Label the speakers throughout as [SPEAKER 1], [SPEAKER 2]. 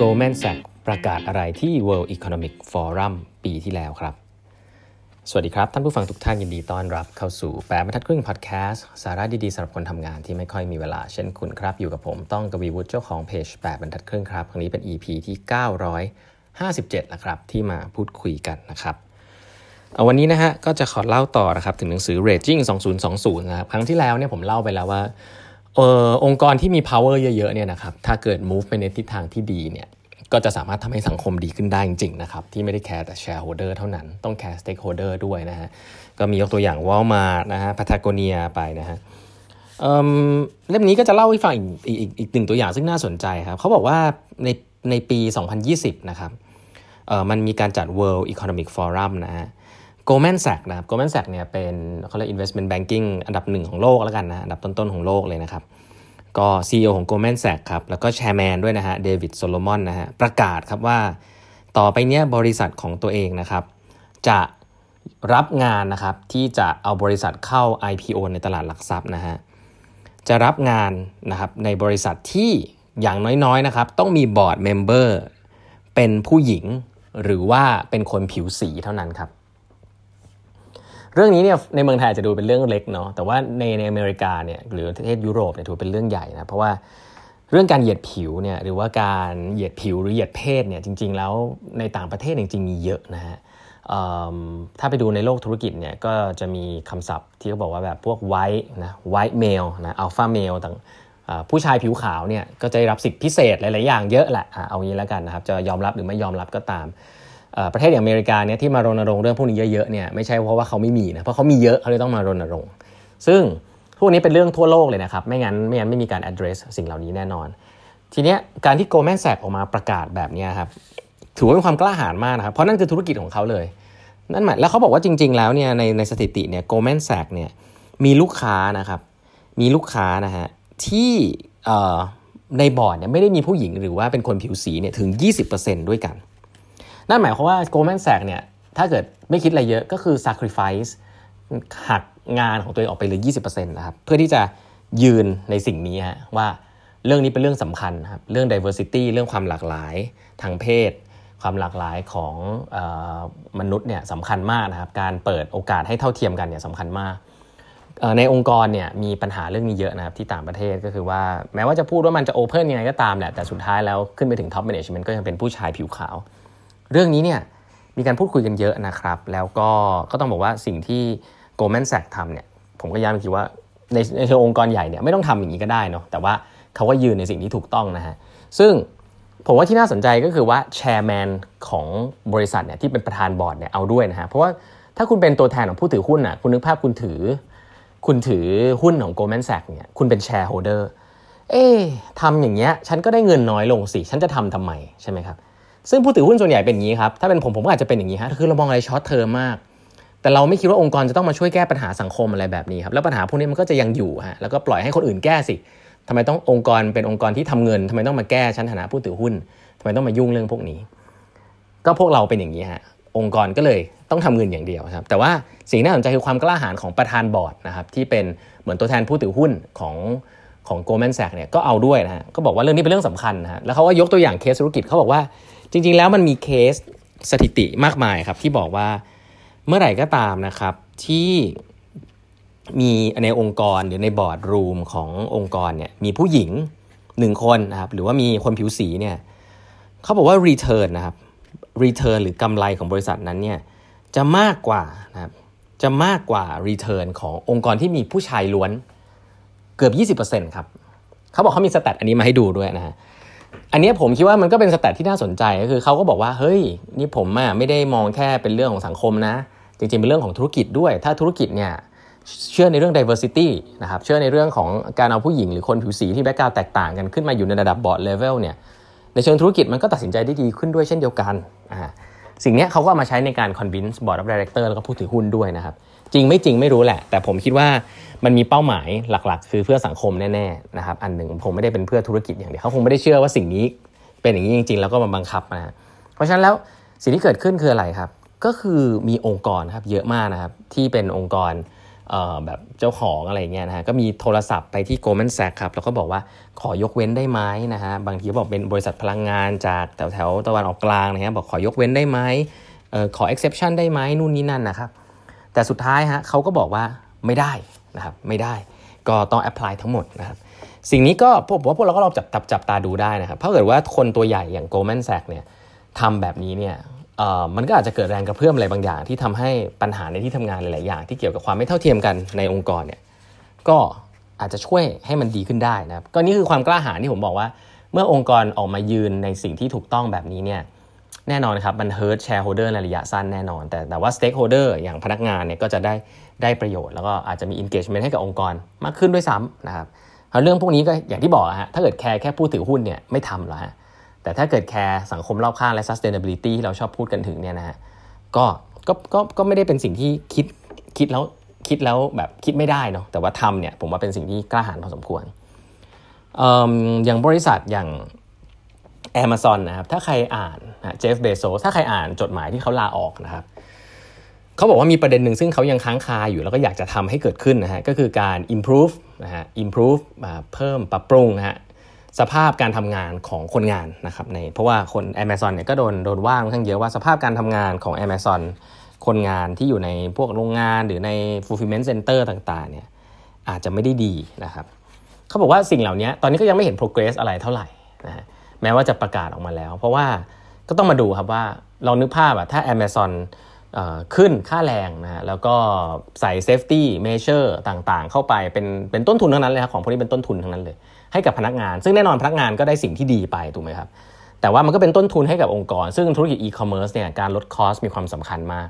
[SPEAKER 1] Goldman Sachs ประกาศอะไรที่ World Economic Forum ปีที่แล้วครับ สวัสดีครับ ท่านผู้ฟังทุกท่านยินดีต้อนรับเข้าสู่แปดบรรทัดครึ่งพอดแคสต์สาระดี ๆสำหรับคนทำงานที่ไม่ค่อยมีเวลาเช่นคุณครับ อยู่กับผมต้องกวีวุฒิเจ้าของเพจแปดบรรทัดครึ่งครับ ครั้งนี้เป็น EP ที่ 957แล้วครับ ที่มาพูดคุยกันนะครับเอาวันนี้นะฮะก็จะขอเล่าต่อนะครับถึงหนังสือ Raging 2020 นะครับครั้งที่แล้วเนี่ยผมเล่าไปแล้วว่า ออองค์กรที่มี power เยอะๆเนี่ยนะครับถ้าเกิด move ไปในทิศทางที่ดีเนี่ยก็จะสามารถทำให้สังคมดีขึ้นได้จริงๆนะครับที่ไม่ได้แคร์แต่ shareholder เท่านั้นต้องแคร์ stakeholder ด้วยนะฮะก็มียกตัวอย่าง Walmart นะฮะ Patagonia ไปนะฮะเเล่มนี้ก็จะเล่าให้ฟังอีกอีกอีกหนึ่งตัวอย่างซึ่งน่าสนใจครับเขาบอกว่าในในปี 2020 นะครับมันมีการจัด World Economic Forum นะฮะ Goldman Sachs นะครับ Goldman Sachs เนี่ยเป็นเขาเรียก investment banking อันดับหนึ่งของโลกแล้วกันนะอันดับต้นๆของโลกเลยนะครับ ก็ CEO ของ Goldman Sachs ครับ แล้วก็ chairman ด้วยนะฮะ David Solomon นะฮะประกาศครับว่าต่อไปเนี้ยบริษัทของตัวเองนะครับ จะรับงานนะครับที่จะเอาบริษัทเข้า IPO ในตลาดหลักทรัพย์นะฮะจะรับงานนะครับในบริษัทที่อย่างน้อยๆนะครับต้องมี board member เป็นผู้หญิง หรือว่าเป็นคนผิวสีเท่านั้นครับ เรื่องนี้เนี่ยในเมืองไทยจะดูเป็นเรื่องเล็กเนาะแต่ว่าในในอเมริกาเนี่ยหรือประเทศยุโรปเนี่ยถือเป็นเรื่องใหญ่นะเพราะว่าเรื่องการเหยียดผิวเนี่ยหรือว่าการเหยียดผิวหรือเหยียดเพศเนี่ยจริง ๆ แล้วในต่างประเทศจริง ๆ มีเยอะนะฮะถ้าไปดูในโลกธุรกิจเนี่ยก็จะมีคำศัพท์ที่เขาบอกว่าแบบพวกไวท์นะ white male นะ alpha male ต่างผู้ชายผิวขาวเนี่ยก็จะได้รับสิทธิพิเศษหลาย ๆ อย่างเยอะแหละเอางี้แล้วกันนะครับจะยอมรับหรือไม่ยอมรับก็ตาม ประเทศอย่างอเมริกาเนี่ยที่มารณรงค์เรื่องพวกนี้เยอะๆเนี่ยไม่ใช่เพราะว่าเขาไม่มีนะเพราะเขามีเยอะเขาเลยต้องมารณรงค์ซึ่งพวกนี้เป็นเรื่องทั่วโลกเลยนะครับ ไม่งั้นไม่งั้นไม่มีการ address สิ่งเหล่านี้แน่นอน ทีเนี้ยการที่ Goldman Sachs ออกมาประกาศแบบนี้ครับถือว่าเป็นความกล้าหาญมากนะครับ เพราะนั่นคือธุรกิจของเขาเลย นั่นหมายแล้วเขาบอกว่าจริง ๆ แล้วเนี่ยในในสถิติเนี่ย Goldman Sachs เนี่ยมีลูกค้านะครับมีลูกค้านะฮะที่ในบอร์ดเนี่ยไม่ได้มีผู้หญิงหรือว่าเป็นคนผิวสีเนี่ยถึง 20%ด้วยกัน นั่นหมายความว่า Goldman Sachs เนี่ยถ้าเกิดไม่คิดอะไรเยอะก็คือ sacrifice หักงานของตัวเองออกไปเลย 20%นะครับเพื่อที่จะยืนในสิ่งนี้ฮะว่าเรื่องนี้เป็นเรื่องสำคัญครับเรื่อง diversity เรื่องความหลากหลายทางเพศ ความหลากหลายของอมนุษย์เนี่ยสำคัญมากนะครับการเปิดโอกาสให้เท่าเทียมกันเนี่ยสำคัญมากในองค์กรเนี่ยมีปัญหาเรื่องนี้เยอะนะครับที่ต่างประเทศก็คือว่าแม้ว่าจะพูดว่ามันจะโอเพ่นยังไงก็ตามแหละแต่สุดท้ายแล้วขึ้นไปถึงท็อปแมネจเมนต์ก็ยังเป็นผู้ชายผิวขาว เรื่องนี้เนี่ยมีการพูดคุยกันเยอะนะครับ แล้วก็ก็ต้องบอกว่าสิ่งที่ Goldman Sachs ทำเนี่ยผมก็ย้ำอีกทีว่าในในเชิงองค์กรใหญ่เนี่ยไม่ต้องทำอย่างนี้ก็ได้เนาะแต่ว่าเขาก็ยืนในสิ่งที่ถูกต้องนะฮะซึ่งผมว่าที่น่าสนใจก็คือว่าแชร์แมนของบริษัทเนี่ยที่เป็นประธานบอร์ดเนี่ยเอาด้วยนะฮะเพราะว่าถ้าคุณเป็นตัวแทนของผู้ถือหุ้นอะคุณนึกภาพคุณถือ คุณถือหุ้นของ Goldman Sachs เนี่ยคุณเป็น shareholder เอ๊ทำอย่างเงี้ยฉันก็ได้เงินน้อยลงสิ ฉันจะทำทำไมใช่ไหมครับ ซึ่งผู้ถือหุ้นส่วนใหญ่เป็นอย่างนี้ครับ ถ้าเป็นผมผมก็อาจจะเป็นอย่างนี้ฮะ คือเรามองอะไร short term มาก แต่เราไม่คิดว่าองค์กรจะต้องมาช่วยแก้ปัญหาสังคมอะไรแบบนี้ครับ แล้วปัญหาพวกนี้มันก็จะยังอยู่ฮะ แล้วก็ปล่อยให้คนอื่นแก้สิทำไมต้ององค์กรเป็นองค์กรที่ทำเงินทำไมต้องมาแก้ฉันฐานะผู้ถือหุ้นทำไมต้องมายุ่งเรื่องพวกนี้ ก็พวกเราเป็นอย่างนี้ฮะ องค์กรก็เลยต้องทำเงินอย่างเดียวครับ แต่ว่าสิ่งน่าสนใจคือความกล้าหาญของประธานบอร์ดนะครับที่เป็นเหมือนตัวแทนผู้ถือหุ้นของของ Goldman Sachs เนี่ยก็เอาด้วยนะฮะก็บอกว่าเรื่องนี้เป็นเรื่องสำคัญนะฮะแล้วเขาก็ยกตัวอย่างเคสธุรกิจเขาบอกว่า จริง ๆ แล้วมันมีเคสสถิติมากมายครับที่บอกว่าเมื่อไหร่ก็ตามนะครับที่มีในองค์กรหรือใน boardroom ขององค์กรเนี่ยมีผู้หญิงหนึ่งคนนะครับหรือว่ามีคนผิวสีเนี่ยเขาบอกว่า return นะครับ return หรือกำไรของบริษัทนั้นเนี่ยจะมากกว่านะครับจะมากกว่า return ขององค์กรที่มีผู้ชายล้วนเกือบ 20%ครับเขาบอกเขามี stat อันนี้มาให้ดูด้วยนะฮะ อันนี้ผมคิดว่ามันก็เป็น stat ที่น่าสนใจก็คือเขาก็บอกว่าเฮ้ยนี่ผมอะไม่ได้มองแค่เป็นเรื่องของสังคมนะ จริงๆเป็นเรื่องของธุรกิจด้วย ถ้าธุรกิจเนี่ยเชื่อในเรื่อง diversity นะครับเชื่อในเรื่องของการเอาผู้หญิงหรือคนผิวสีที่ background แตกต่างกันขึ้นมาอยู่ในระดับ board level เนี่ยในเชิงธุรกิจมันก็ตัดสินใจได้ดีขึ้นด้วยเช่นเดียวกันอ่าสิ่งนี้เขาก็มาใช้ในการ convince board of director แล้วก็ผู้ถือหุ้นด้วยนะครับ จริงไม่จริงไม่รู้แหละ แต่ผมคิดว่ามันมีเป้าหมายหลักๆ คือเพื่อสังคมแน่ๆนะครับอันหนึ่งผมไม่ได้เป็นเพื่อธุรกิจอย่างเดียวเขาคงไม่ได้เชื่อว่าสิ่งนี้เป็นอย่างนี้จริง ๆ แล้วก็มาบังคับนะเพราะฉะนั้นแล้วสิ่งที่เกิดขึ้นคืออะไรครับ ก็คือมีองค์กรครับเยอะมากนะครับที่เป็นองค์กรแบบเจ้าของอะไรเงี้ยนะฮะก็มีโทรศัพท์ไปที่ Goldman Sachs ครับแล้วก็บอกว่าขอยกเว้นได้ไหมนะฮะบางทีบอกเป็นบริษัทพลังงานจากแถวแถวตะวันออกกลางนะฮะบอกขอยกเว้นได้ไหมออขอ exception ได้ไหมนู่นนี่นั่นนะครับ แต่สุดท้ายฮะเขาก็บอกว่าไม่ได้นะครับไม่ได้ก็ต้อง apply ทั้งหมดนะครับสิ่งนี้ก็พวกว่าพวกเราก็ลองจับจับจับตาดูได้นะครับถ้าเกิดว่าคนตัวใหญ่อย่าง Goldman Sachs เนี่ยทำแบบนี้เนี่ยมันก็อาจจะเกิดแรงกระเพื่อมอะไรบางอย่าง ที่ทำให้ปัญหาในที่ทำงานหลาย ๆ อย่าง ที่เกี่ยวกับความไม่เท่าเทียมกันในองค์กรเนี่ยก็อาจจะช่วยให้มันดีขึ้นได้นะครับก็นี่คือความกล้าหาญที่ผมบอกว่า เมื่อองค์กรออกมายืนในสิ่งที่ถูกต้องแบบนี้เนี่ย แน่นอนครับมัน hurt shareholder ในระยะสั้นแน่นอน แต่แต่ว่า stakeholder อย่างพนักงานเนี่ยก็จะได้ได้ประโยชน์ แล้วก็อาจจะมี engagement ให้กับองค์กรมากขึ้นด้วยซ้ำนะครับเรื่องพวกนี้ก็อย่างที่บอกฮะถ้าเกิดแคร์แค่ผู้ถือหุ้นเนี่ยไม่ทำหรอกฮะแต่ถ้าเกิดแคร์สังคมรอบข้างและ sustainability ที่เราชอบพูดกันถึงเนี่ยนะฮะก็ก็ก็ก็ไม่ได้เป็นสิ่งที่คิดคิดแล้วคิดแล้วแบบคิดไม่ได้เนาะแต่ว่าทำเนี่ยผมว่าเป็นสิ่งที่กล้าหาญพอสมควรอย่างบริษัทอย่าง Amazon นะครับถ้าใครอ่านเจฟเบโซถ้าใครอ่านจดหมายที่เขาลาออกนะครับเขาบอกว่ามีประเด็นหนึ่งซึ่งเขายังค้างคาอยู่แล้วก็อยากจะทำให้เกิดขึ้นนะฮะก็คือการ improve นะฮะ improve เพิ่มปรับปรุงนะฮะสภาพการทำงานของคนงานนะครับในเพราะว่าคน Amazon เนี่ยก็โดนโดนว่างทั้งเยอะว่าสภาพการทำงานของ Amazon คนงานที่อยู่ในพวกโรงงานหรือใน fulfillment center ต่างๆเนี่ยอาจจะไม่ได้ดีนะครับเขาบอกว่าสิ่งเหล่านี้ตอนนี้ก็ยังไม่เห็น progress อะไรเท่าไหร่นะฮะ แม้ว่าจะประกาศออกมาแล้ว เพราะว่าก็ต้องมาดูครับว่าลองนึกภาพอะถ้า Amazon ขึ้นค่าแรงนะแล้วก็ใส่ safety measure ต่างๆ เข้าไปเป็นเป็นต้นทุนทั้งนั้นเลยครับของพวกนี้เป็นต้นทุนทั้งนั้นเลย ให้กับพนักงาน ซึ่งแน่นอนพนักงานก็ได้สิ่งที่ดีไปถูกไหมครับ แต่ว่ามันก็เป็นต้นทุนให้กับองค์กร ซึ่งธุรกิจ e-commerce เนี่ยการลด cost มีความสำคัญมาก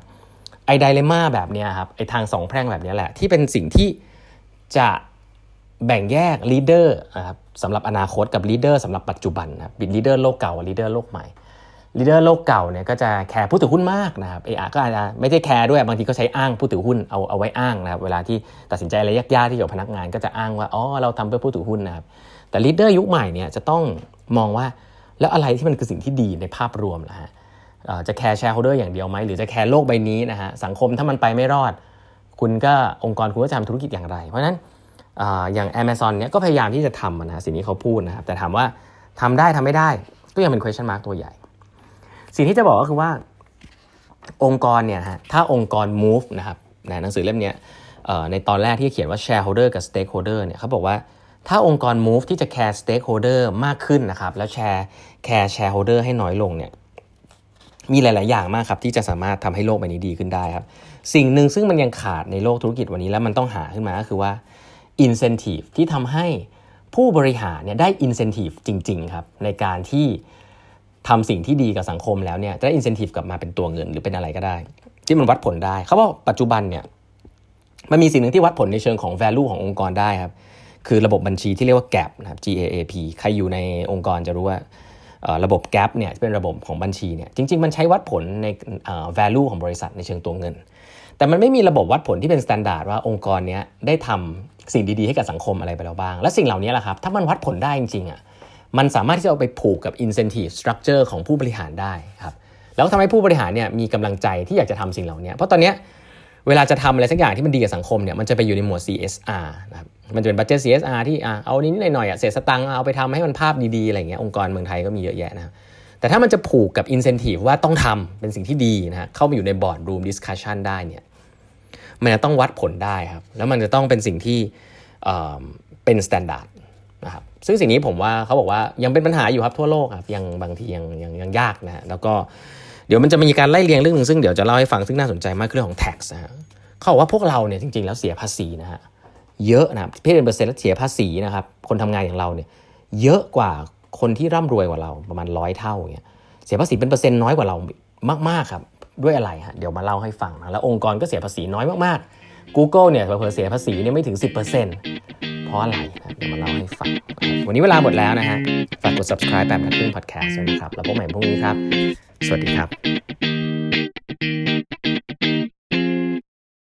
[SPEAKER 1] ไอ้ dilemma แบบนี้ครับไอ้ทางสองแพร่งแบบนี้แหละที่เป็นสิ่งที่จะ แบ่งแยก leader นะครับสำหรับอนาคตกับ leader สำหรับปัจจุบันนะครับ leader โลกเก่า leader โลกใหม่ leader โลกเก่าเนี่ยก็จะแคร์ผู้ถือหุ้นมากนะครับเออาก็อาจจะไม่ได้แคร์ด้วยบางทีก็ใช้อ้างผู้ถือหุ้นเอาเอาไว้อ้างนะครับเวลาที่ตัดสินใจอะไรยากๆที่เกี่ยวกับพนักงาน ก็จะอ้างว่าอ๋อเราทำเพื่อผู้ถือหุ้นนะครับแต่ leader ยุคใหม่เนี่ยจะต้องมองว่าแล้วอะไรที่มันคือสิ่งที่ดีในภาพรวมนะฮะจะแคร์ shareholder อย่างเดียวไหมหรือจะแคร์โลกใบนี้นะฮะสังคมถ้ามันไปไม่รอด คุณก็องค์กรคุณก็จะทำธุรกิจอย่างไร เพราะฉะนั้น อย่าง Amazon เนี่ยก็พยายามที่จะทำนะสิ่งที่เขาพูดนะครับแต่ถามว่าทำได้ทำไม่ได้ก็ยังเป็น question mark ตัวใหญ่ สิ่งที่จะบอกก็คือว่าองค์กรเนี่ยฮะถ้าองค์กร move นะครับในหนังสือเล่มนี้ในตอนแรกที่เขียนว่า shareholder กับ stakeholder เนี่ยเขาบอกว่าถ้าองค์กร move ที่จะ care stakeholder มากขึ้นนะครับแล้วแชร์ care shareholder ให้น้อยลงเนี่ยมีหลาย ๆ อย่างมากครับที่จะสามารถทำให้โลกใบนี้ดีขึ้นได้ครับ สิ่งหนึ่งซึ่งมันยังขาดในโลกธุรกิจวันนี้แล้วมันต้องหาขึ้นมาก็คือว่า incentive ที่ทำให้ผู้บริหารเนี่ยได้ incentive จริง ๆ ครับ ในการที่ทำสิ่งที่ดีกับสังคมแล้วเนี่ยได้ incentive กลับมาเป็นตัวเงินหรือเป็นอะไรก็ได้ ที่มันวัดผลได้เขาบอกปัจจุบันเนี่ยมันมีสิ่งหนึ่งที่วัดผลในเชิงของ value ขององค์กรได้ครับ คือระบบบัญชีที่เรียกว่า GAP นะครับ GAAP ใครอยู่ในองค์กรจะรู้ว่าระบบ GAP เนี่ยเป็นระบบของบัญชีเนี่ยจริง ๆ มันใช้วัดผลใน value ของบริษัทในเชิงตัวเงิน แต่มันไม่มีระบบวัดผลที่เป็นมาตรฐานว่าองค์กรนี้ได้ท สิ่งดีๆให้กับสังคมอะไรไปแล้วบ้าง และสิ่งเหล่านี้แหละครับ ถ้ามันวัดผลได้จริงๆอะมันสามารถที่จะเอาไปผูกกับ incentive structure ของผู้บริหารได้ครับแล้วทำให้ผู้บริหารเนี่ยมีกำลังใจที่อยากจะทำสิ่งเหล่านี้เพราะตอนนี้เวลาจะทำอะไรสักอย่างที่มันดีกับสังคมเนี่ยมันจะไปอยู่ในหมวด CSR นะครับมันจะเป็น budget CSR ที่อเอานี้นิดหน่อยอะเศษสตังค์เอาไปทำให้มันภาพดีๆอะไรเงี้ยองค์กรเมืองไทยก็มีเยอะแยะนะแต่ถ้ามันจะผูกกับ incentive ว่าต้องทำเป็นสิ่งที่ดีนะฮะเข้ามาอยู่ใน boardroom discussion ได้เนี่ย มันจะต้องวัดผลได้ครับ แล้วมันจะต้องเป็นสิ่งที่เป็นมาตรฐานนะครับซึ่งสิ่งนี้ผมว่าเขาบอกว่ายังเป็นปัญหาอยู่ครับทั่วโลกครับยังบางทียังยังยังยากนะฮะแล้วก็เดี๋ยวมันจะมีการไล่เรียงเรื่องหนึ่งซึ่งเดี๋ยวจะเล่าให้ฟังซึ่งน่าสนใจมากเรื่องของ tax นะฮะเขาบอกว่าพวกเราเนี่ยจริงๆ แล้วเสียภาษีนะฮะเยอะนะเพื่อนเปอร์เซ็นต์แล้วเสียภาษีนะครับคนทำงานอย่างเราเนี่ยเยอะกว่าคนที่ร่ำรวยกว่าเราประมาณร้อยเท่าเนี่ยเสียภาษีเป็นเปอร์เซ็นต์น้อยกว่าเรามากๆครับ ด้วยอะไรฮะเดี๋ยวมาเล่าให้ฟังนะแล้วองค์กรก็เสียภาษีน้อยมากๆ Google เนี่ยเผอเสียภาษีเนี่ยไม่ถึง 10%เพราะอะไรนะเดี๋ยวมาเล่าให้ฟัง วันนี้เวลาหมดแล้วนะฮะฝากกด subscribe แบบนักพึ่ง podcast ด้วยนะครับ แล้วพบใหม่พรุ่งนี้ครับ สวัสดีครับ